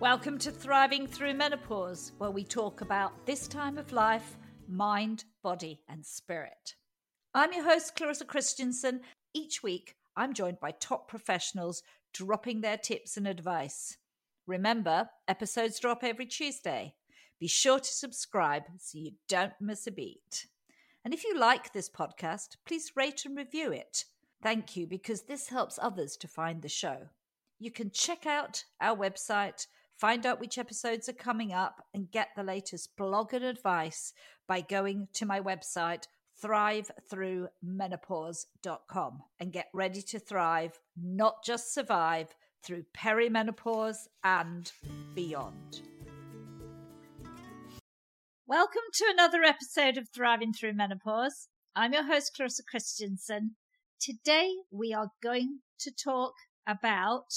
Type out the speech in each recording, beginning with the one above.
Welcome to Thriving Through Menopause, where we talk about this time of life, mind, body, and spirit. I'm your host, Clarissa Christensen. Each week, I'm joined by top professionals dropping their tips and advice. Remember, episodes drop every Tuesday. Be sure to subscribe so you don't miss a beat. And if you like this podcast, please rate and review it. Thank you because this helps others to find the show. You can check out our website Find out which episodes are coming up and get the latest blog and advice by going to my website, thrivethroughmenopause.com, and get ready to thrive, not just survive, through perimenopause and beyond. Welcome to another episode of Thriving Through Menopause. I'm your host, Clarissa Christensen. Today we are going to talk about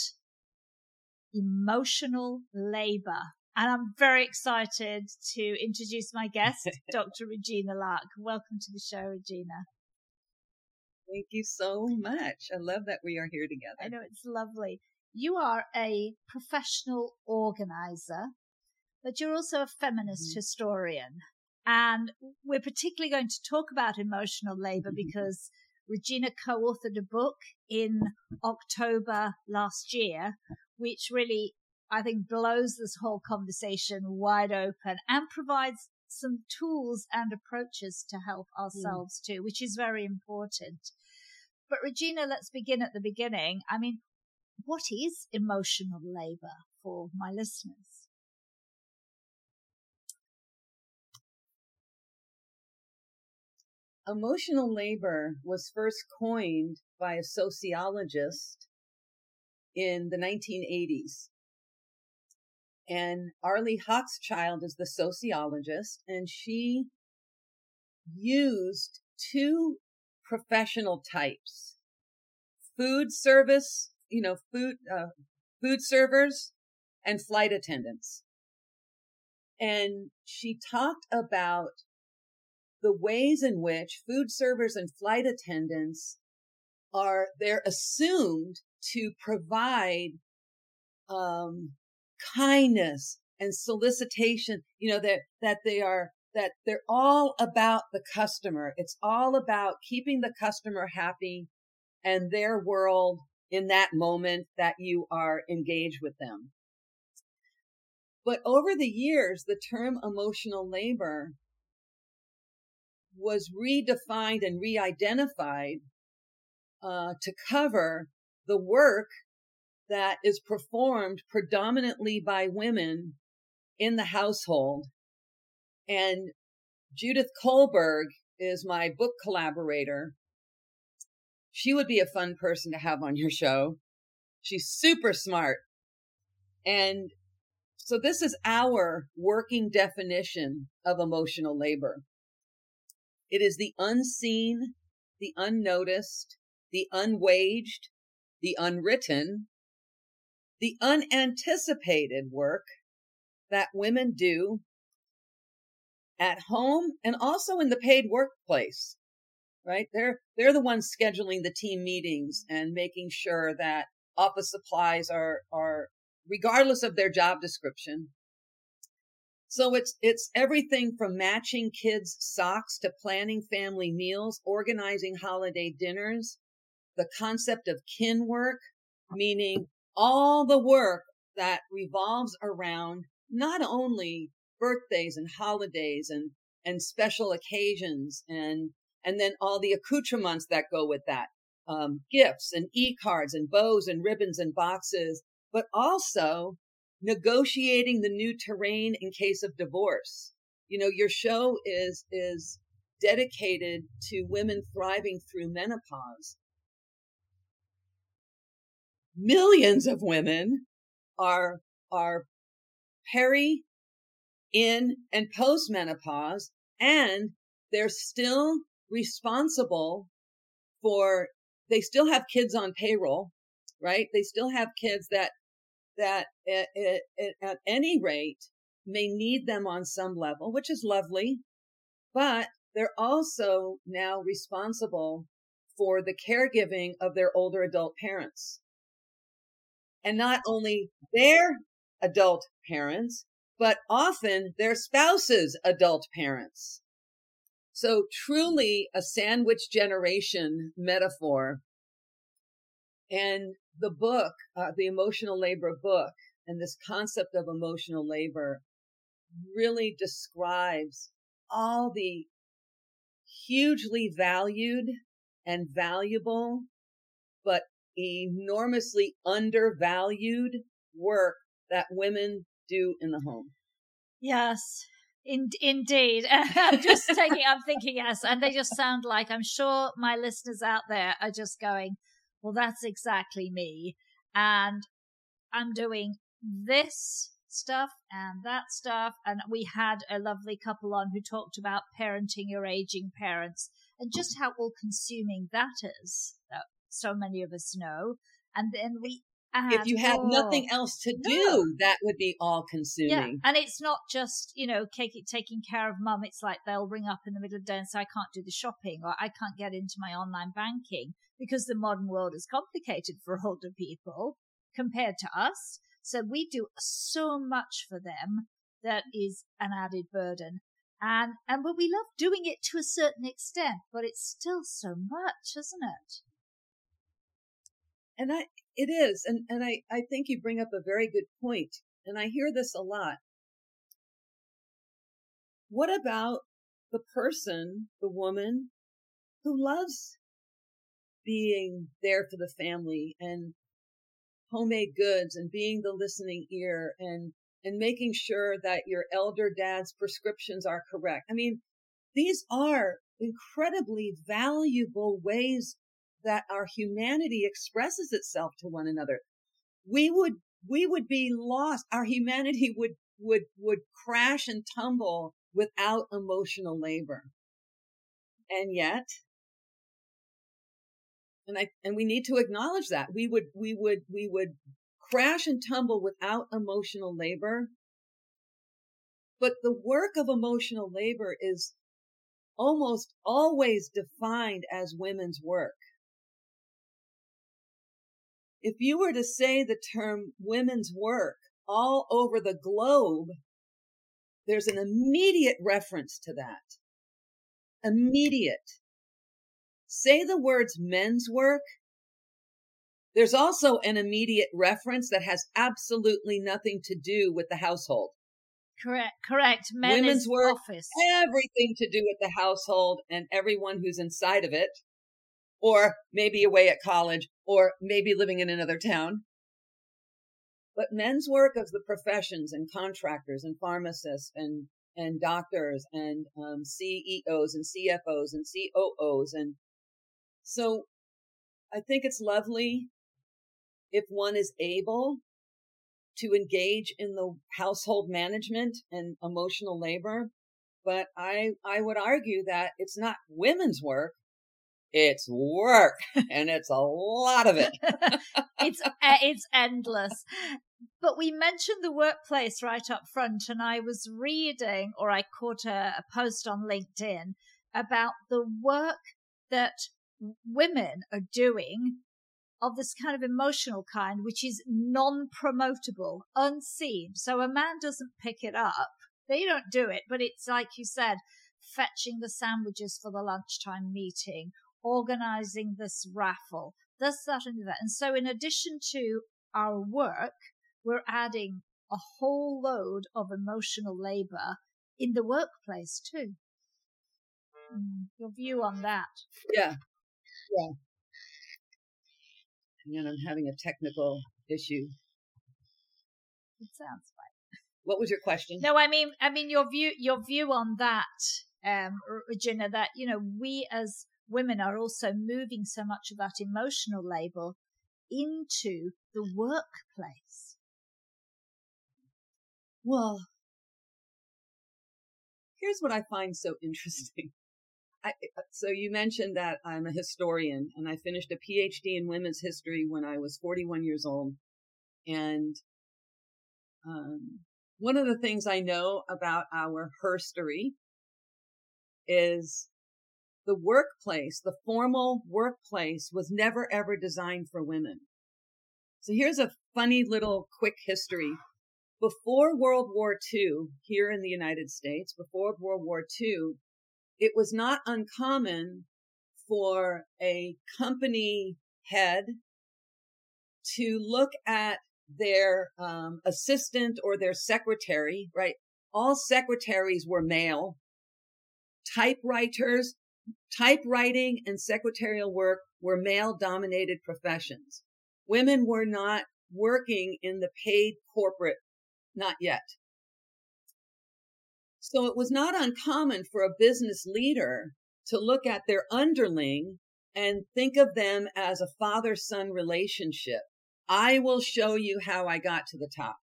emotional labor. And I'm very excited to introduce my guest, Dr. Regina Lark. Welcome to the show, Regina. Thank you so much. I love that we are here together. I know it's lovely. You are a professional organizer, but you're also a feminist mm-hmm. historian. And we're particularly going to talk about emotional labor mm-hmm. because Regina co authored a book in October last year which really, I think, blows this whole conversation wide open and provides some tools and approaches to help hmm. ourselves mm. too, which is very important. But Regina, let's begin at the beginning. I mean, what is emotional labor for my listeners? Emotional labor was first coined by a sociologist in the 1980s. And Arlie Hochschild is the sociologist, and she used two professional types food service, you know, food, uh, food servers and flight attendants. And she talked about the ways in which food servers and flight attendants are, they're assumed to provide um, kindness and solicitation, you know, that, that they are, that they're all about the customer. It's all about keeping the customer happy and their world in that moment that you are engaged with them. But over the years, the term emotional labor was redefined and re-identified uh, to cover the work that is performed predominantly by women in the household. And Judith Kolberg is my book collaborator. She would be a fun person to have on your show. She's super smart. And so this is our working definition of emotional labor. It is the unseen, the unnoticed, the unwaged, the unwritten, the unanticipated work that women do at home and also in the paid workplace right? They're they're the ones scheduling the team meetings and making sure that office supplies are are regardless of their job description. So it's it's everything from matching kids socks to planning family meals organizing holiday dinners the concept of kin work, meaning all the work that revolves around not only birthdays and holidays and, and special occasions and, and then all the accoutrements that go with that. Um, gifts and e-cards and bows and ribbons and boxes, but also negotiating the new terrain in case of divorce. You know, your show is, is dedicated to women thriving through menopause millions of women are, are peri, in, and postmenopause, and they're still responsible for, they still have kids on payroll, right? They still have kids that, that at, at, at any rate may need them on some level, which is lovely, but they're also now responsible for the caregiving of their older adult parents and not only their adult parents, but often their spouses' adult parents. So truly a sandwich generation metaphor. And the book, uh, the emotional labor book, and this concept of emotional labor really describes all the hugely valued and valuable, but enormously undervalued work that women do in the home. Yes, in, indeed. I'm just taking, I'm thinking, yes. And they just sound like, I'm sure my listeners out there are just going, well, that's exactly me. And I'm doing this stuff and that stuff. And we had a lovely couple on who talked about parenting your aging parents and just how all consuming that is, that so many of us know. And then we if you had nothing else to do, no. that would be all consuming. Yeah. And it's not just, you know, taking care of mum. It's like they'll ring up in the middle of the day and say, I can't do the shopping or I can't get into my online banking because the modern world is complicated for older people compared to us. So we do so much for them that is an added burden. And, and but we love doing it to a certain extent, but it's still so much, isn't it? And I, it is. And, and I, I think you bring up a very good point. And I hear this a lot. What about the person, the woman who loves being there for the family and homemade goods and being the listening ear and and making sure that your elder dad's prescriptions are correct. I mean, these are incredibly valuable ways that our humanity expresses itself to one another. We would we would be lost. Our humanity would would would crash and tumble without emotional labor. And yet, and I and we need to acknowledge that we would we would we would crash and tumble without emotional labor. But the work of emotional labor is almost always defined as women's work. If you were to say the term women's work all over the globe, there's an immediate reference to that. Immediate. Say the words men's work. There's also an immediate reference that has absolutely nothing to do with the household. Correct, correct. Men Women's work, office. everything to do with the household and everyone who's inside of it, or maybe away at college, or maybe living in another town. But men's work of the professions and contractors and pharmacists and and doctors and um, CEOs and CFOs and COOs and so I think it's lovely if one is able to engage in the household management and emotional labor. But I, I would argue that it's not women's work. It's work and it's a lot of it. it's, eh, it's endless. But we mentioned the workplace right up front and I was reading or I caught a, a post on LinkedIn about the work that women are doing of this kind of emotional kind, which is non promotable, unseen. So a man doesn't pick it up. They don't do it, but it's like you said, fetching the sandwiches for the lunchtime meeting, organizing this raffle, this, that, and that. And so in addition to our work, we're adding a whole load of emotional labor in the workplace too. Mm, your view on that? Yeah, yeah. And I'm having a technical issue. It sounds fine. What was your question? No, I mean, I mean your view, your view on that, um, Regina. That you know, we as women are also moving so much of that emotional label into the workplace. Well, here's what I find so interesting. I, uh, so you mentioned that I'm a historian and I finished a PhD in women's history when I was 41 years old. And, um, one of the things I know about our herstory is the workplace, the formal workplace was never ever designed for women. So here's a funny little quick history. before World War II, here in the United States, before World War II, it was not uncommon for a company head to look at their um, assistant or their secretary, right? All secretaries were male. Typewriters, typewriting and secretarial work were male dominated professions. Women were not working in the paid corporate, not yet. So it was not uncommon for a business leader to look at their underling and think of them as a father son relationship. I will show you how I got to the top.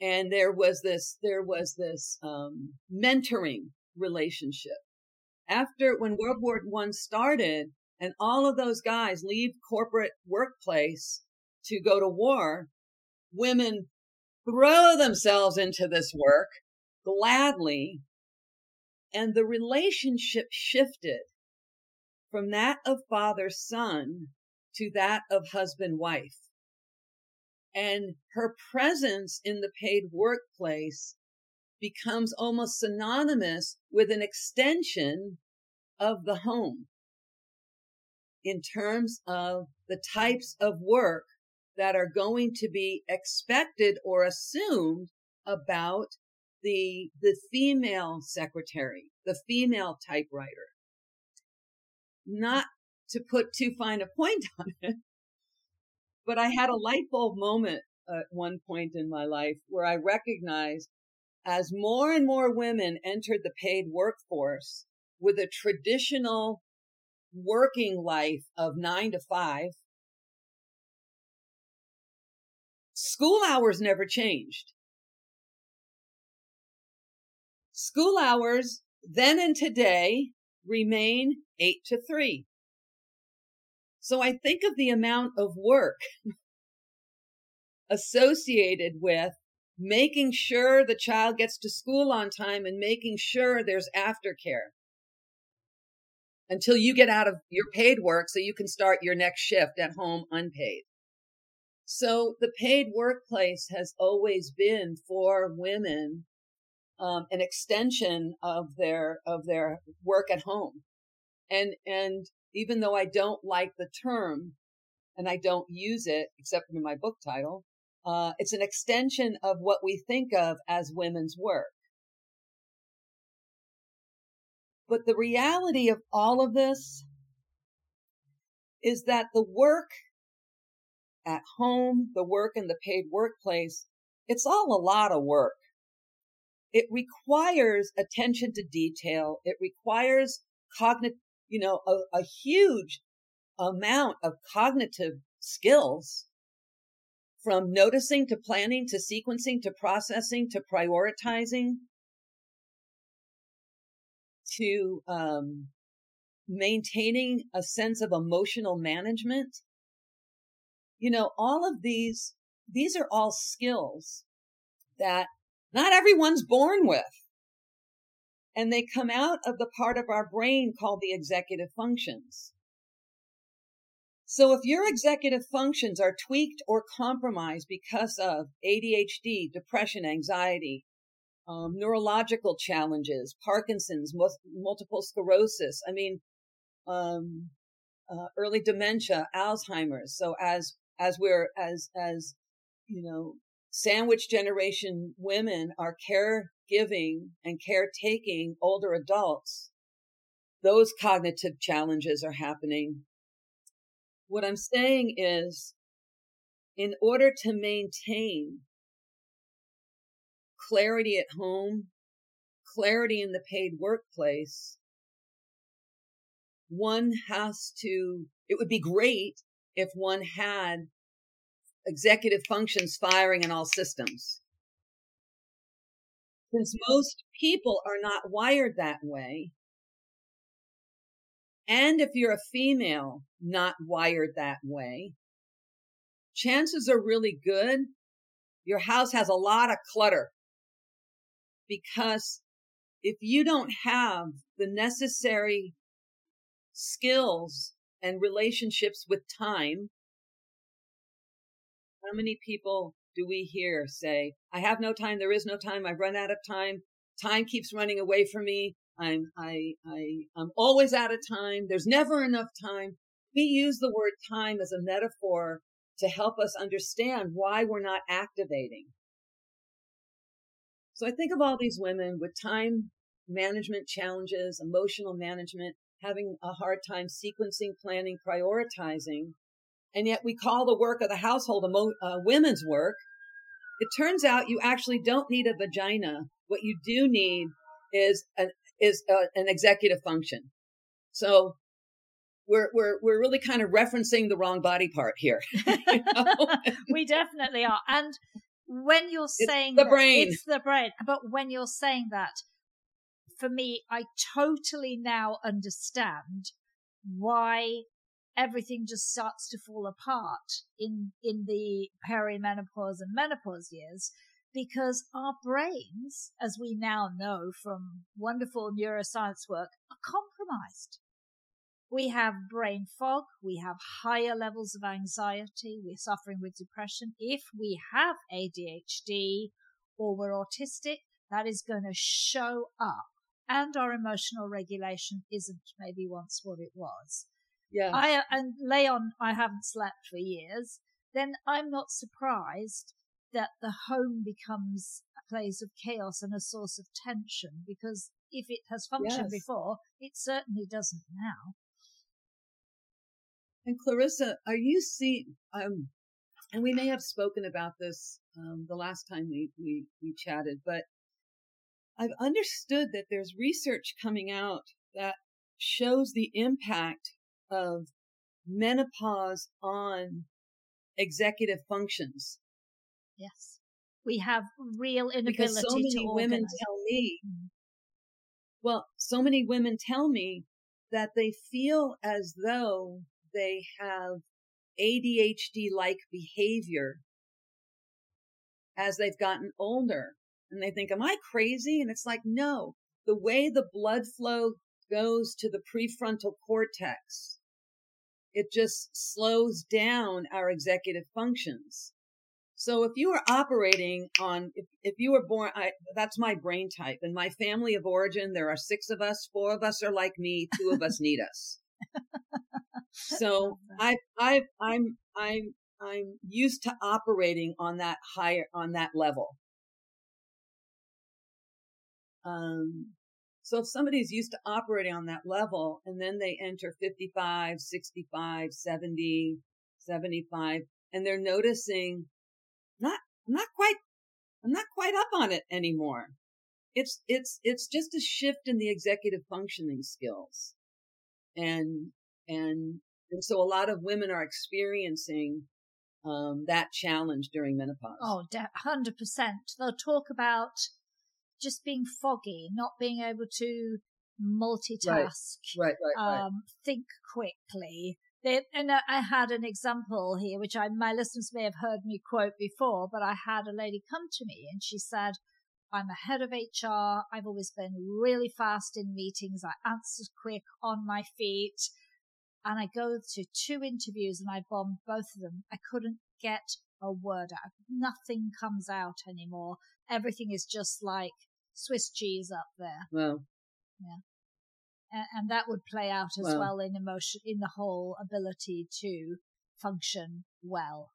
And there was this, there was this um, mentoring relationship. After when World War One started, and all of those guys leave corporate workplace to go to war, women throw themselves into this work gladly, and the relationship shifted from that of father son to that of husband wife. And her presence in the paid workplace becomes almost synonymous with an extension of the home in terms of the types of work that are going to be expected or assumed about the the female secretary, the female typewriter. Not to put too fine a point on it, but I had a light bulb moment at one point in my life where I recognized as more and more women entered the paid workforce with a traditional working life of nine to five, school hours never changed. School hours then and today remain eight to three. So I think of the amount of work associated with making sure the child gets to school on time and making sure there's aftercare until you get out of your paid work so you can start your next shift at home unpaid. So the paid workplace has always been for women um, an extension of their of their work at home, and and even though I don't like the term and I don't use it except in my book title, uh, it's an extension of what we think of as women's work. But the reality of all of this is that the work at home, the work in the paid workplace, it's all a lot of work. It requires attention to detail. It requires cognitive you know, a, a huge amount of cognitive skills from noticing to planning to sequencing to processing to prioritizing to um, maintaining a sense of emotional management. You know, all of these, these are all skills that not everyone's born with and they come out of the part of our brain called the executive functions. So if your executive functions are tweaked or compromised because of ADHD, depression, anxiety, um, neurological challenges, Parkinson's, multiple sclerosis, I mean, um, uh, early dementia, Alzheimer's. So as as we're as as you know, sandwich generation women are caregiving and caretaking older adults, those cognitive challenges are happening. What I'm saying is, in order to maintain clarity at home, clarity in the paid workplace, one has to, it would be great if one had executive functions firing in all systems. Since most people are not wired that way, and if you're a female not wired that way, chances are really good your house has a lot of clutter. Because if you don't have the necessary skills and relationships with time how many people do we hear say, I have no time, there is no time, I've run out of time, time keeps running away from me, I'm, I, I, I'm always out of time, there's never enough time. We use the word time as a metaphor to help us understand why we're not activating. So I think of all these women with time management challenges, emotional management, having a hard time sequencing, planning, prioritizing. And yet we call the work of the household emo- uh, women's work. It turns out you actually don't need a vagina. What you do need is a, is a, an executive function. So we're we're we're really kind of referencing the wrong body part here. you know? we definitely are. And when you're saying it's the that, brain, it's the brain. But when you're saying that, for me, I totally now understand why everything just starts to fall apart in in the perimenopause and menopause years because our brains as we now know from wonderful neuroscience work are compromised we have brain fog. We have higher levels of anxiety. We're suffering with depression. If we have ADHD or we're autistic, that is going to show up. And our emotional regulation isn't maybe once what it was. Yeah. I, and Leon, I haven't slept for years. Then I'm not surprised that the home becomes a place of chaos and a source of tension because if it has functioned yes. before, it certainly doesn't now. And Clarissa, are you seeing, um, and we may have spoken about this um, the last time we, we, we chatted, but I've understood that there's research coming out that shows the impact of menopause on executive functions. Yes. We have real inability because so many to women tell me, well, so many women tell me that they feel as though they have ADHD like behavior as they've gotten older. And they think, am I crazy? And it's like, no, the way the blood flow goes to the prefrontal cortex, it just slows down our executive functions. So if you are operating on, if, if you were born, I, that's my brain type. In my family of origin, there are six of us. Four of us are like me. Two of us need us. so I, I, I'm, I'm, I'm used to operating on that higher, on that level. Um, so if somebody's used to operating on that level and then they enter 55, 65, 70, 75, and they're noticing not, I'm not quite, I'm not quite up on it anymore. It's, it's, it's just a shift in the executive functioning skills. And and, and so a lot of women are experiencing um, that challenge during menopause. Oh, 100%. They'll talk about just being foggy, not being able to multitask, right, right, right, um, think quickly. They, and I had an example here, which I, my listeners may have heard me quote before, but I had a lady come to me and she said, I'm a head of HR. I've always been really fast in meetings. I answer quick on my feet and I go to two interviews and I bombed both of them. I couldn't get a word out. Nothing comes out anymore. Everything is just like Swiss cheese up there. Well, Yeah. And, and that would play out as well. well in emotion, in the whole ability to function well.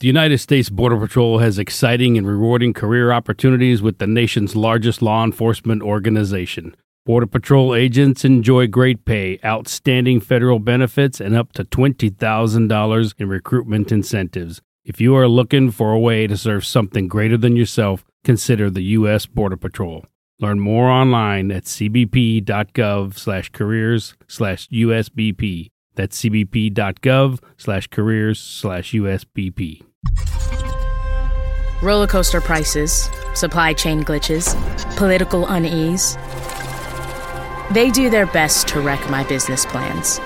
The United States Border Patrol has exciting and rewarding career opportunities with the nation's largest law enforcement organization. Border Patrol agents enjoy great pay, outstanding federal benefits, and up to $20,000 in recruitment incentives. If you are looking for a way to serve something greater than yourself, consider the U.S. Border Patrol. Learn more online at cbp.gov slash careers slash USBP. That's cbp.gov slash careers slash USBP. Roller coaster prices, supply chain glitches, political unease. They do their best to wreck my business plans.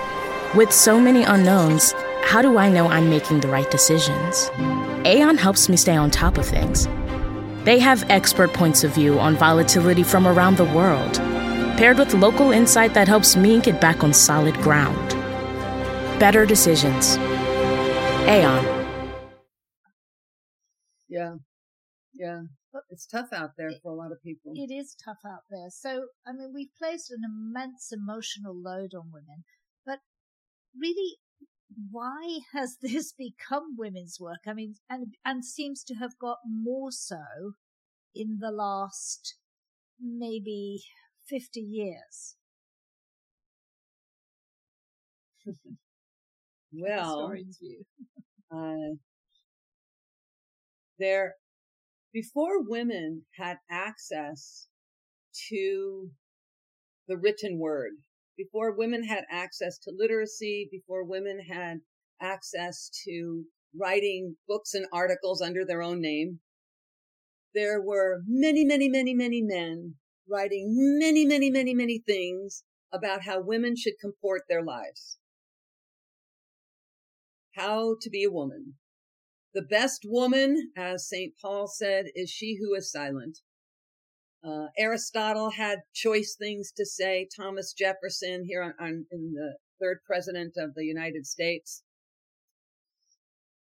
With so many unknowns, how do I know I'm making the right decisions? Aon helps me stay on top of things. They have expert points of view on volatility from around the world, paired with local insight that helps me get back on solid ground. Better decisions. Aon. Yeah. Yeah. It's tough out there for a lot of people. It is tough out there. So, I mean, we've placed an immense emotional load on women, but really, why has this become women's work? I mean, and, and seems to have got more so in the last maybe 50 years. well, uh, there, before women had access to the written word, before women had access to literacy, before women had access to writing books and articles under their own name, there were many, many, many, many men writing many, many, many, many things about how women should comport their lives. How to be a woman. The best woman, as St. Paul said, is she who is silent. Uh, Aristotle had choice things to say. Thomas Jefferson, here on, on in the third president of the United States.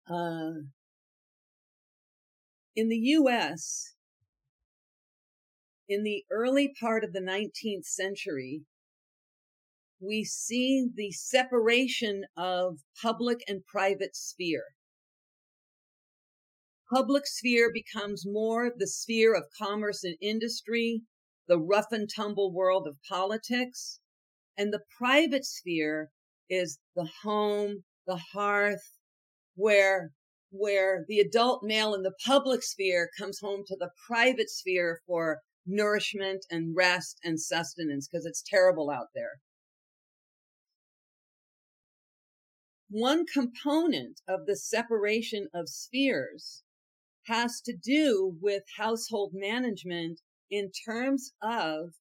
Uh, in the U.S., in the early part of the 19th century, we see the separation of public and private sphere. Public sphere becomes more the sphere of commerce and industry, the rough and tumble world of politics, and the private sphere is the home, the hearth, where where the adult male in the public sphere comes home to the private sphere for nourishment and rest and sustenance because it's terrible out there. One component of the separation of spheres has to do with household management in terms of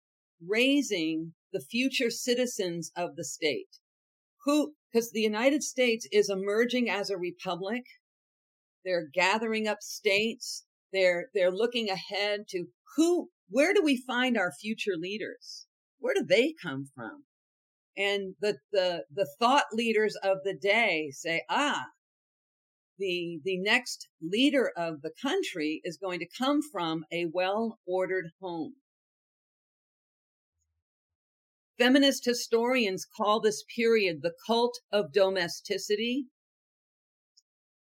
raising the future citizens of the state who, because the United States is emerging as a republic they're gathering up states. They're, they're looking ahead to who, where do we find our future leaders? Where do they come from? And the, the, the thought leaders of the day say, ah, the, the next leader of the country is going to come from a well ordered home. Feminist historians call this period the cult of domesticity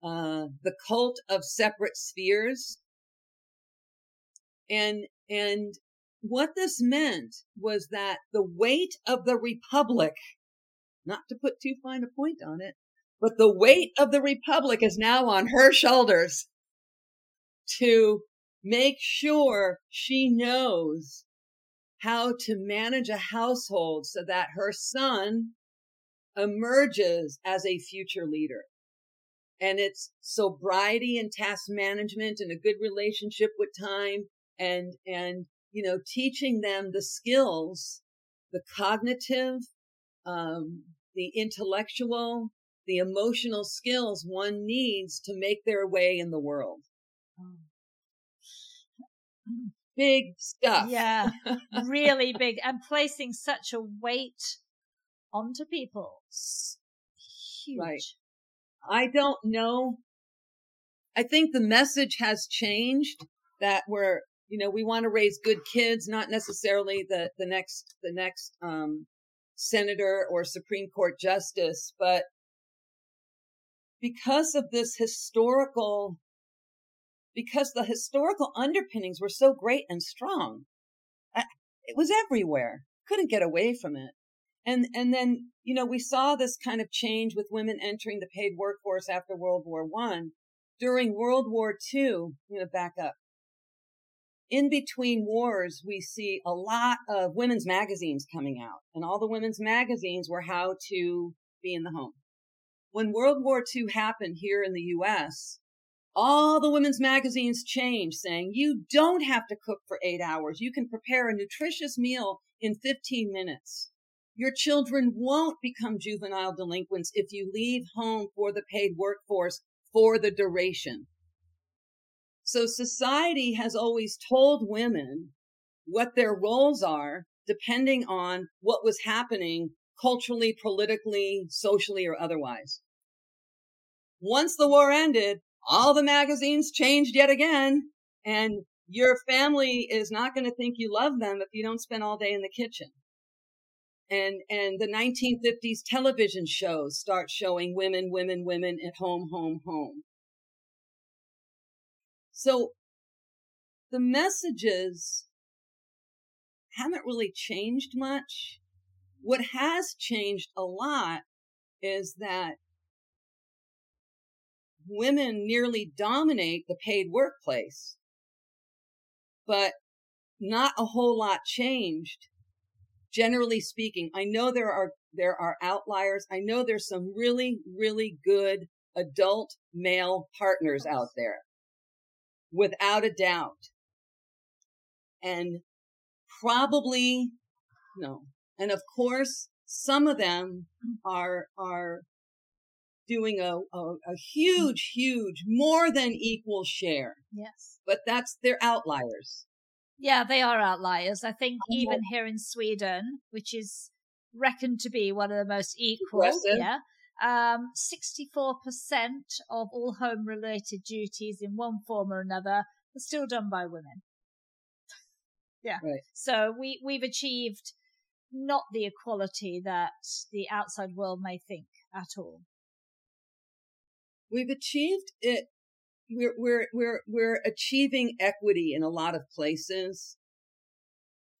uh, the cult of separate spheres. And, and what this meant was that the weight of the republic, not to put too fine a point on it, but the weight of the republic is now on her shoulders to make sure she knows how to manage a household so that her son emerges as a future leader. And it's sobriety and task management and a good relationship with time and and you know teaching them the skills the cognitive um, the intellectual the emotional skills one needs to make their way in the world. Big stuff. Yeah really big and placing such a weight onto people. Huge right. I don't know. I think the message has changed that we're, you know, we want to raise good kids, not necessarily the, the next, the next, um, senator or Supreme Court justice, but because of this historical, because the historical underpinnings were so great and strong, it was everywhere. Couldn't get away from it. And, and then, you know, we saw this kind of change with women entering the paid workforce after World War One. During World War Two, going to back up. In between wars, we see a lot of women's magazines coming out and all the women's magazines were how to be in the home. When World War II happened here in the U.S., all the women's magazines changed saying you don't have to cook for eight hours. You can prepare a nutritious meal in 15 minutes. Your children won't become juvenile delinquents if you leave home for the paid workforce for the duration. So society has always told women what their roles are depending on what was happening culturally, politically, socially, or otherwise. Once the war ended, all the magazines changed yet again. And your family is not going to think you love them if you don't spend all day in the kitchen. And, and the 1950s television shows start showing women, women, women at home, home, home. So the messages haven't really changed much. What has changed a lot is that women nearly dominate the paid workplace, but not a whole lot changed. Generally speaking, I know there are, there are outliers. I know there's some really, really good adult male partners out there without a doubt. And probably, no. And of course, some of them are, are doing a, a, a, huge, huge, more than equal share. Yes. But that's, they're outliers. Yeah, they are outliers. I think even here in Sweden, which is reckoned to be one of the most equal, Aggressive. yeah, um, 64% of all home related duties in one form or another are still done by women. yeah. Right. So we, we've achieved not the equality that the outside world may think at all. We've achieved it. We're, we're, we're, we're achieving equity in a lot of places,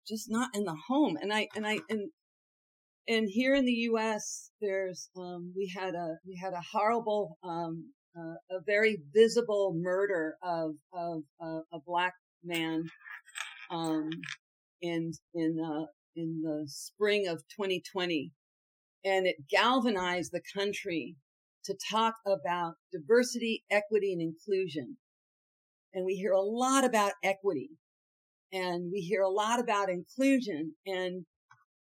just not in the home. And I, and I, and and here in the U.S., there's um, we had a we had a horrible, um, uh, a very visible murder of of uh, a black man um, in in uh, in the spring of 2020, and it galvanized the country to talk about diversity, equity, and inclusion. And we hear a lot about equity, and we hear a lot about inclusion, and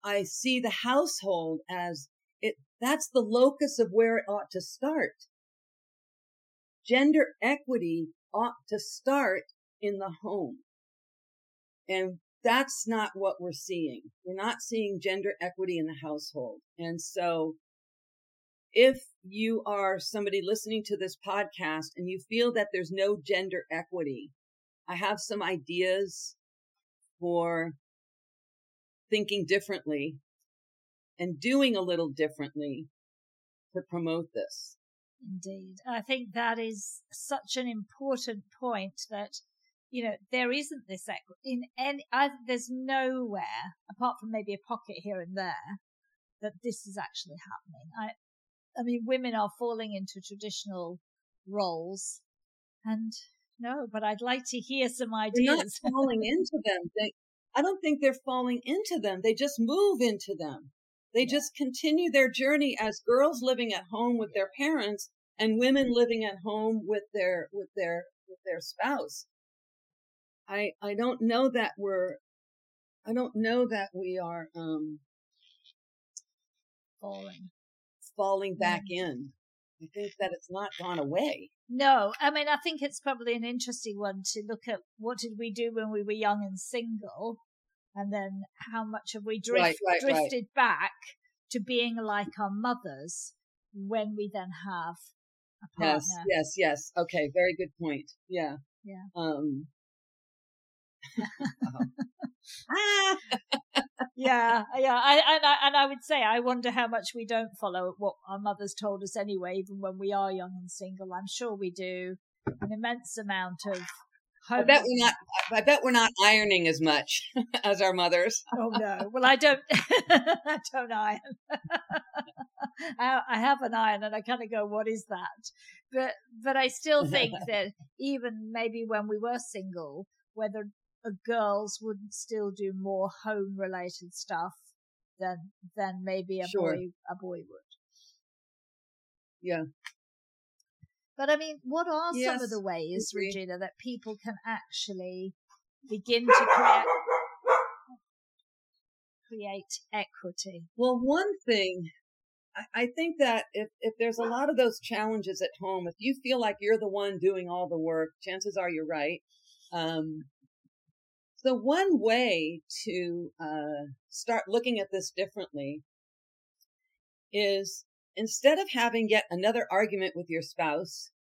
I see the household as it, that's the locus of where it ought to start. Gender equity ought to start in the home. And that's not what we're seeing. We're not seeing gender equity in the household. And so if you are somebody listening to this podcast and you feel that there's no gender equity, I have some ideas for thinking differently and doing a little differently to promote this. Indeed. I think that is such an important point that, you know, there isn't this in any, I, there's nowhere apart from maybe a pocket here and there that this is actually happening. I, I mean, women are falling into traditional roles and no, but I'd like to hear some ideas. They're not falling into them. They, I don't think they're falling into them. They just move into them. They yeah. just continue their journey as girls living at home with their parents and women living at home with their, with their, with their spouse. I, I don't know that we're, I don't know that we are, um, falling, falling back mm. in. I think that it's not gone away. No, I mean, I think it's probably an interesting one to look at what did we do when we were young and single, and then how much have we drift, right, right, drifted right. back to being like our mothers when we then have a partner. Yes, yes, yes. Okay, very good point. Yeah. Yeah. Um. Ah! yeah, yeah. I, and I and I would say I wonder how much we don't follow what our mothers told us anyway, even when we are young and single. I'm sure we do an immense amount of. I bet we're not. I bet we're not ironing as much as our mothers. oh no! Well, I don't. I don't iron. I, I have an iron, and I kind of go, "What is that?" But but I still think that even maybe when we were single, whether girls wouldn't still do more home related stuff than than maybe a sure. boy a boy would. Yeah. But I mean, what are yes, some of the ways, agree. Regina, that people can actually begin to create create equity? Well, one thing I, I think that if, if there's a lot of those challenges at home, if you feel like you're the one doing all the work, chances are you're right. Um, so one way to uh, start looking at this differently is instead of having yet another argument with your spouse,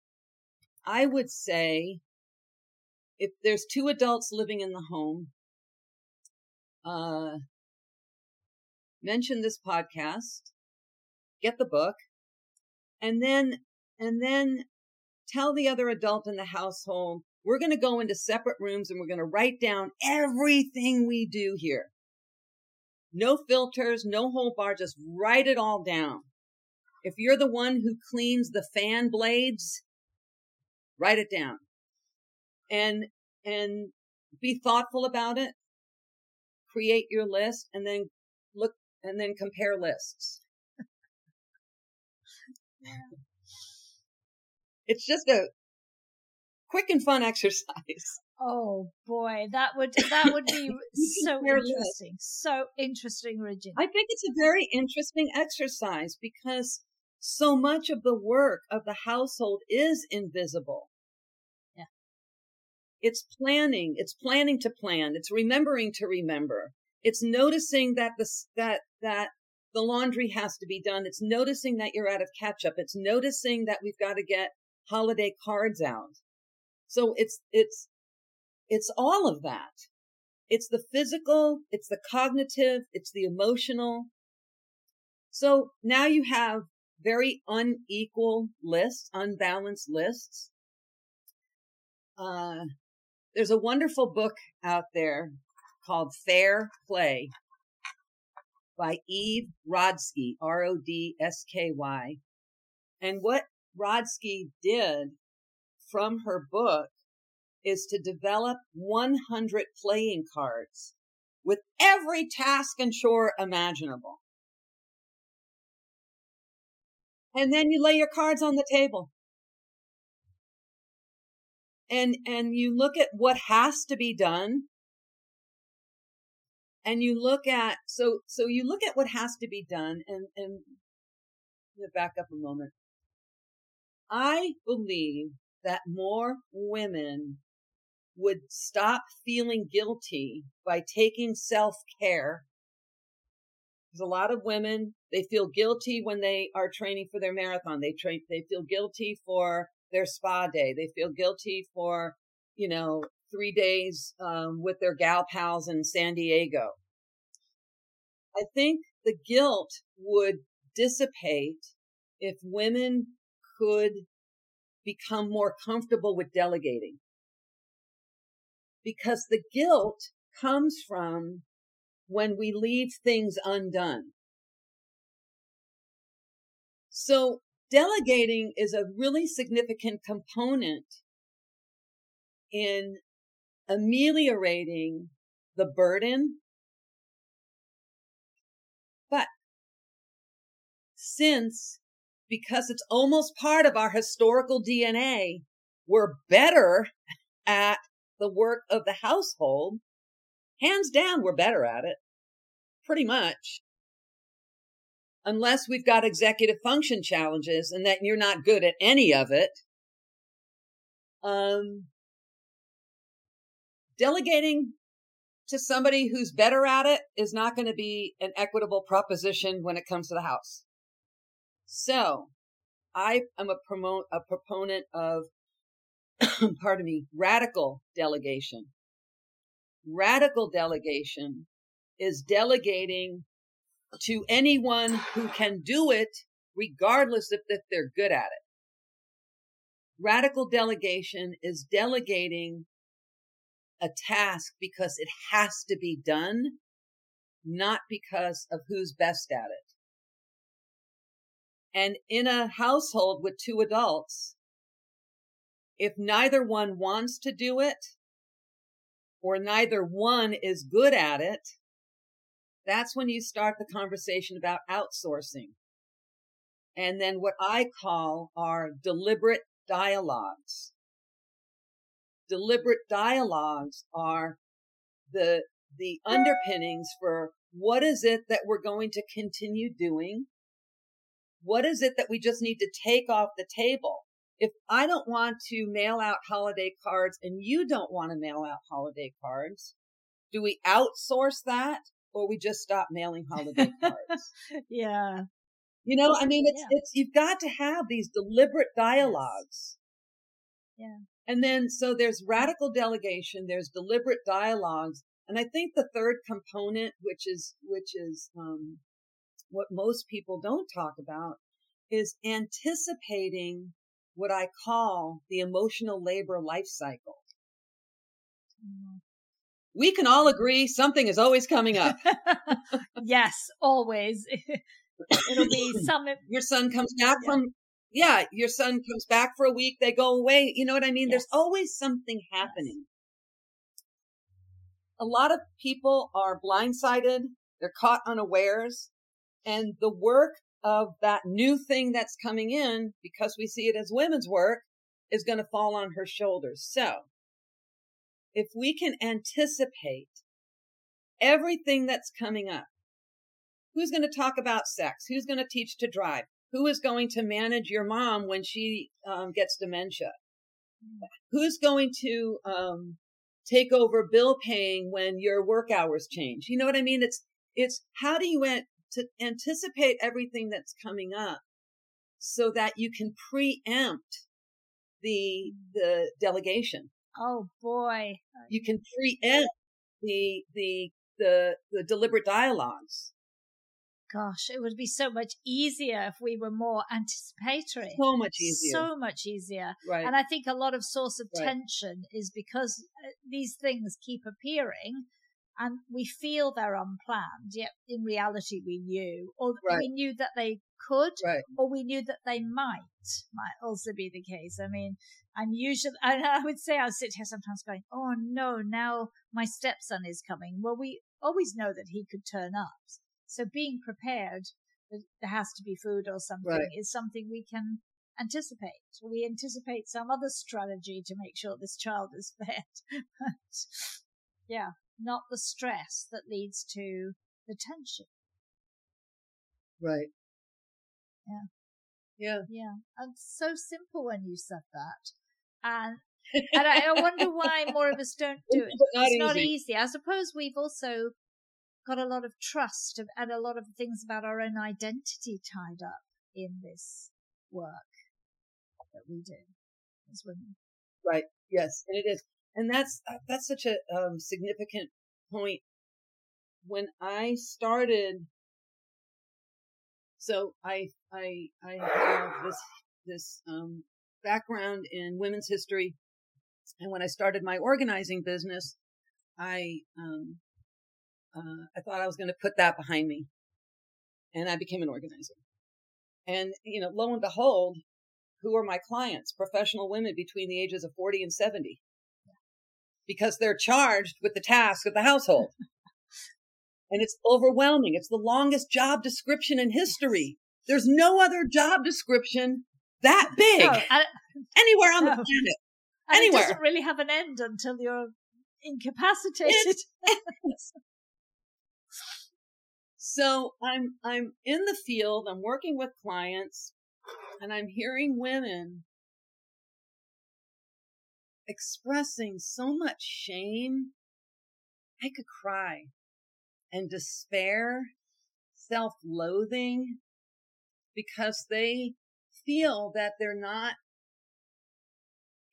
I would say if there's two adults living in the home, uh, mention this podcast, get the book, and then, and then tell the other adult in the household, we're going to go into separate rooms and we're going to write down everything we do here. No filters, no whole bar, just write it all down. If you're the one who cleans the fan blades, write it down. And, and be thoughtful about it. Create your list and then look and then compare lists. it's just a quick and fun exercise. Oh boy, that would that would be so interesting. So interesting, Regina. I think it's a very interesting exercise because so much of the work of the household is invisible. Yeah. It's planning. It's planning to plan. It's remembering to remember. It's noticing that the that that the laundry has to be done. It's noticing that you're out of ketchup. It's noticing that we've got to get holiday cards out. So it's it's it's all of that. It's the physical, it's the cognitive, it's the emotional. So now you have very unequal lists, unbalanced lists. Uh, there's a wonderful book out there called Fair Play by Eve Rodsky, R-O-D-S-K-Y. And what Rodsky did from her book is to develop 100 playing cards with every task and chore imaginable. And then you lay your cards on the table. And, and you look at what has to be done. And you look at, so, so you look at what has to be done and, and back up a moment. I believe that more women would stop feeling guilty by taking self care. There's a lot of women, they feel guilty when they are training for their marathon. They train, they feel guilty for their spa day. They feel guilty for, you know, three days um, with their gal pals in San Diego. I think the guilt would dissipate if women could become more comfortable with delegating because the guilt comes from when we leave things undone. So delegating is a really significant component in ameliorating the burden. But since, because it's almost part of our historical DNA, we're better at the work of the household, hands down, we're better at it. Pretty much. Unless we've got executive function challenges and that you're not good at any of it. Um, delegating to somebody who's better at it is not going to be an equitable proposition when it comes to the house. So I am a promote, a proponent of pardon me, radical delegation. Radical delegation is delegating to anyone who can do it, regardless if that they're good at it. Radical delegation is delegating a task because it has to be done, not because of who's best at it. And in a household with two adults, if neither one wants to do it or neither one is good at it, that's when you start the conversation about outsourcing. And then what I call are deliberate dialogues. Deliberate dialogues are the, the underpinnings for what is it that we're going to continue doing? What is it that we just need to take off the table? if I don't want to mail out holiday cards and you don't want to mail out holiday cards, do we outsource that or we just stop mailing holiday cards? yeah. You know, I mean, it's, yeah. it's, you've got to have these deliberate dialogues. Yes. Yeah. And then, so there's radical delegation, there's deliberate dialogues. And I think the third component, which is, which is, um, what most people don't talk about is anticipating what I call the emotional labor life cycle. Mm-hmm. We can all agree something is always coming up. yes, always. It'll be some. Your son comes back yeah. from, yeah, your son comes back for a week, they go away. You know what I mean? Yes. There's always something happening. Yes. A lot of people are blindsided. They're caught unawares. And the work of that new thing that's coming in, because we see it as women's work, is going to fall on her shoulders. So if we can anticipate everything that's coming up, who's going to talk about sex? Who's going to teach to drive? Who is going to manage your mom when she um, gets dementia? Who's going to um, take over bill paying when your work hours change? You know what I mean? It's it's how do you to anticipate everything that's coming up so that you can preempt the the delegation. Oh boy. You can preempt the the the the deliberate dialogues. Gosh, it would be so much easier if we were more anticipatory. So much easier. So much easier. Right. And I think a lot of source of right. tension is because uh, these things keep appearing and we feel they're unplanned, yet in reality we knew, or right. we knew that they could, right. or we knew that they might, might also be the case. I mean, I'm usually, and I would say I sit here sometimes going, oh no, now my stepson is coming. Well, we always know that he could turn up. So being prepared, there has to be food or something, right. is something we can anticipate. We anticipate some other strategy to make sure this child is fed. yeah, not the stress that leads to the tension. Right. Yeah. Yeah. Yeah. And so simple when you said that. And and I, I wonder why more of us don't do it. It's not, it's easy. not easy. I suppose we've also got a lot of trust and a lot of things about our own identity tied up in this work that we do as women. Right. Yes. And it is and that's uh, that's such a um, significant point. When I started, so I I I have this this um, background in women's history, and when I started my organizing business, I um, uh, I thought I was going to put that behind me, and I became an organizer. And you know, lo and behold, who are my clients? Professional women between the ages of 40 and 70 because they're charged with the task of the household. and it's overwhelming. It's the longest job description in history. There's no other job description that big no, anywhere on no. the planet. And anywhere. It doesn't really have an end until you're incapacitated. so I'm I'm in the field. I'm working with clients, and I'm hearing women expressing so much shame. I could cry and despair, self loathing, because they feel that they're not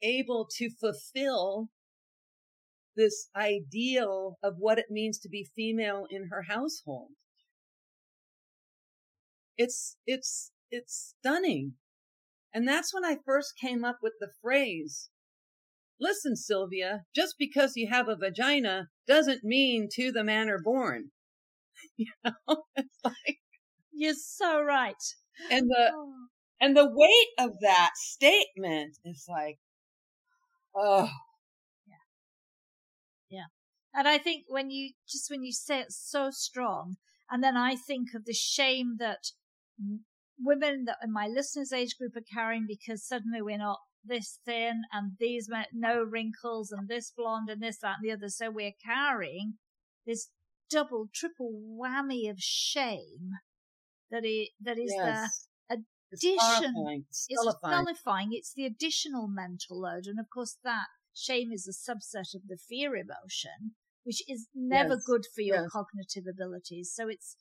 able to fulfill this ideal of what it means to be female in her household. It's, it's, it's stunning. And that's when I first came up with the phrase, Listen, Sylvia, just because you have a vagina doesn't mean to the manner born. You know, it's like you're so right. And the oh. and the weight of that statement is like, oh, yeah, yeah. And I think when you just when you say it so strong, and then I think of the shame that women that in my listeners' age group are carrying because suddenly we're not this thin and these no wrinkles and this blonde and this, that and the other. So we're carrying this double, triple whammy of shame that is, that is yes. the addition. It's, it's nullifying. It's the additional mental load. And of course that shame is a subset of the fear emotion, which is never yes. good for your yes. cognitive abilities. So it's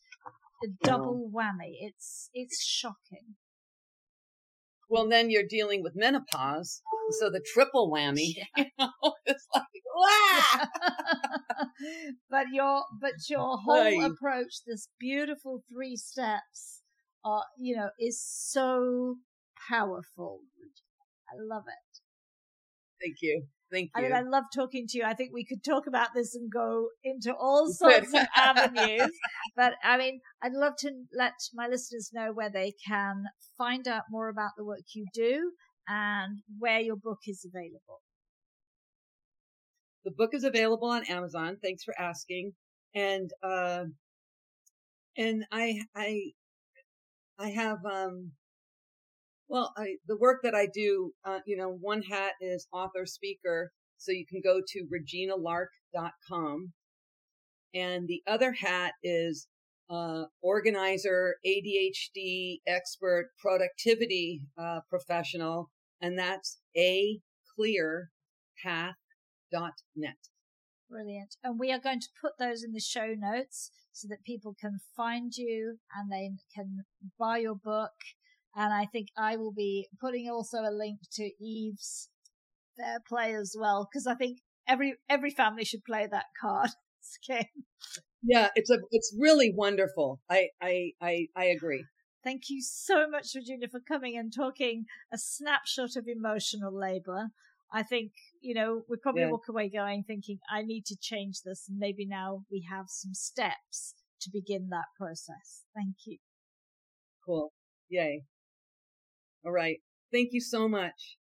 a double whammy. It's, it's shocking. Well, then you're dealing with menopause So the triple whammy, you know, it's like, wow. but your but your whole Right. approach, this beautiful three steps, are you know, is so powerful. I love it. Thank you. Thank I mean, I love talking to you. I think we could talk about this and go into all sorts of avenues. But I mean, I'd love to let my listeners know where they can find out more about the work you do and where your book is available. the book is available on Amazon. Thanks for asking. And, uh, and I, I, I have, um, well, I, the work that I do, uh, you know, one hat is author speaker. So you can go to reginalark.com. And the other hat is, uh, organizer, ADHD expert, productivity, uh, professional. And that's a clear. Brilliant. And we are going to put those in the show notes so that people can find you and they can buy your book. And I think I will be putting also a link to Eve's Fair Play as well, because I think every every family should play that card game. Yeah, it's a it's really wonderful. I I I, I agree. Thank you so much, Regina, for coming and talking a snapshot of emotional labor. I think, you know, we probably Yeah. walk away going thinking, I need to change this. And maybe now we have some steps to begin that process. Thank you. Cool. Yay. All right. Thank you so much.